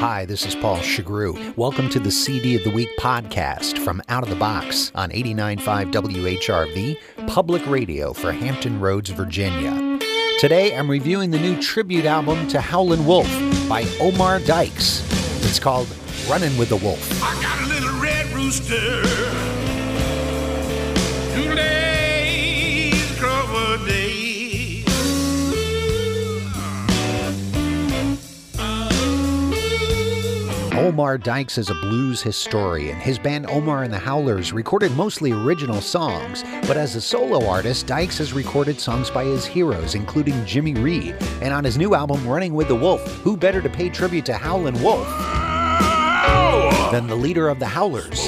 Hi, this is Paul Shugrue. Welcome to the CD of the Week podcast from Out of the Box on 89.5 WHRV, public radio for Hampton Roads, Virginia. Today, I'm reviewing the new tribute album to Howlin' Wolf by Omar Dykes. It's called Runnin' with the Wolf. I got a little red rooster. Two Omar Dykes is a blues historian. His band Omar and the Howlers recorded mostly original songs, but as a solo artist, Dykes has recorded songs by his heroes, including Jimmy Reed. And on his new album, Running with the Wolf, who better to pay tribute to Howlin' Wolf than the leader of the Howlers?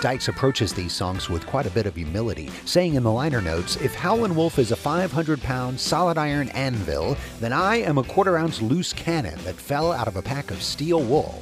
Dykes approaches these songs with quite a bit of humility, saying in the liner notes, If Howlin' Wolf is a 500 pound solid iron anvil, then I am a quarter ounce loose cannon that fell out of a pack of steel wool.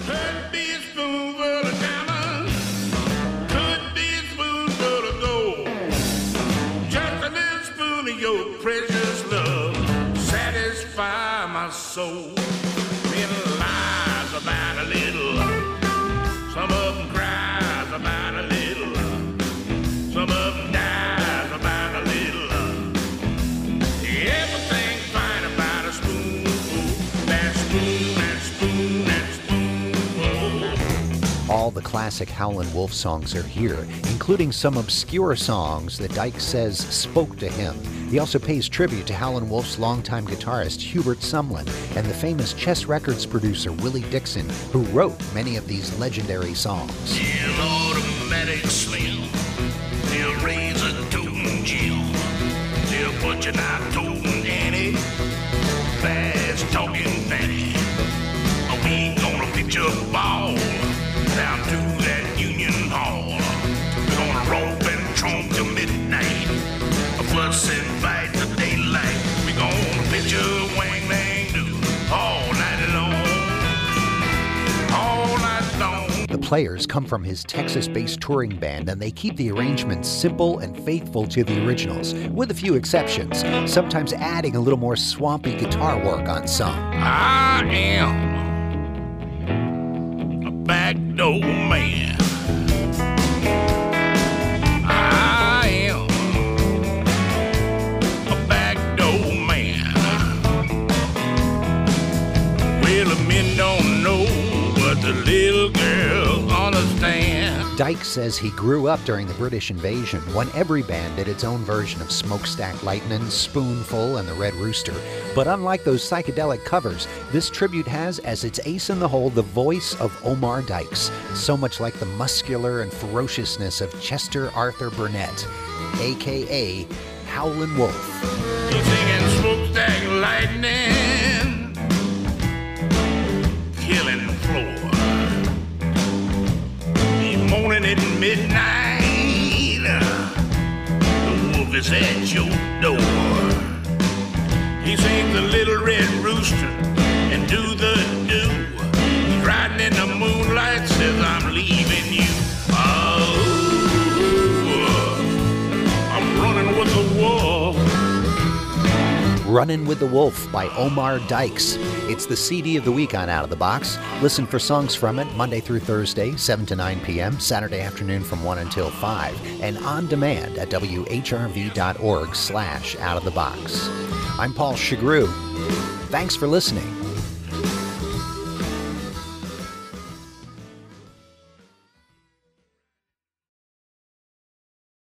All the classic Howlin' Wolf songs are here, including some obscure songs that Dyke says spoke to him. He also pays tribute to Howlin' Wolf's longtime guitarist Hubert Sumlin and the famous Chess Records producer Willie Dixon, who wrote many of these legendary songs. Slim, players come from his Texas based touring band and they keep the arrangements simple and faithful to the originals, with a few exceptions, sometimes adding a little more swampy guitar work on some. I am a backdoor man. I am a backdoor man. Well, the little girl. Dyke says he grew up during the British invasion when every band did its own version of Smokestack Lightning, Spoonful, and the Red Rooster. But unlike those psychedelic covers, this tribute has as its ace in the hole the voice of Omar Dykes, so much like the muscular and ferociousness of Chester Arthur Burnett, aka Howlin' Wolf. He's singing smokestack lightning, killing floor. At midnight. The wolf is at your door. He sings the little red rooster Runnin' with the Wolf by Omar Dykes. It's the CD of the week on Out of the Box. Listen for songs from it Monday through Thursday, 7 to 9 p.m., Saturday afternoon from 1 until 5, and on demand at whrv.org slash out of the box. I'm Paul Shugrue. Thanks for listening.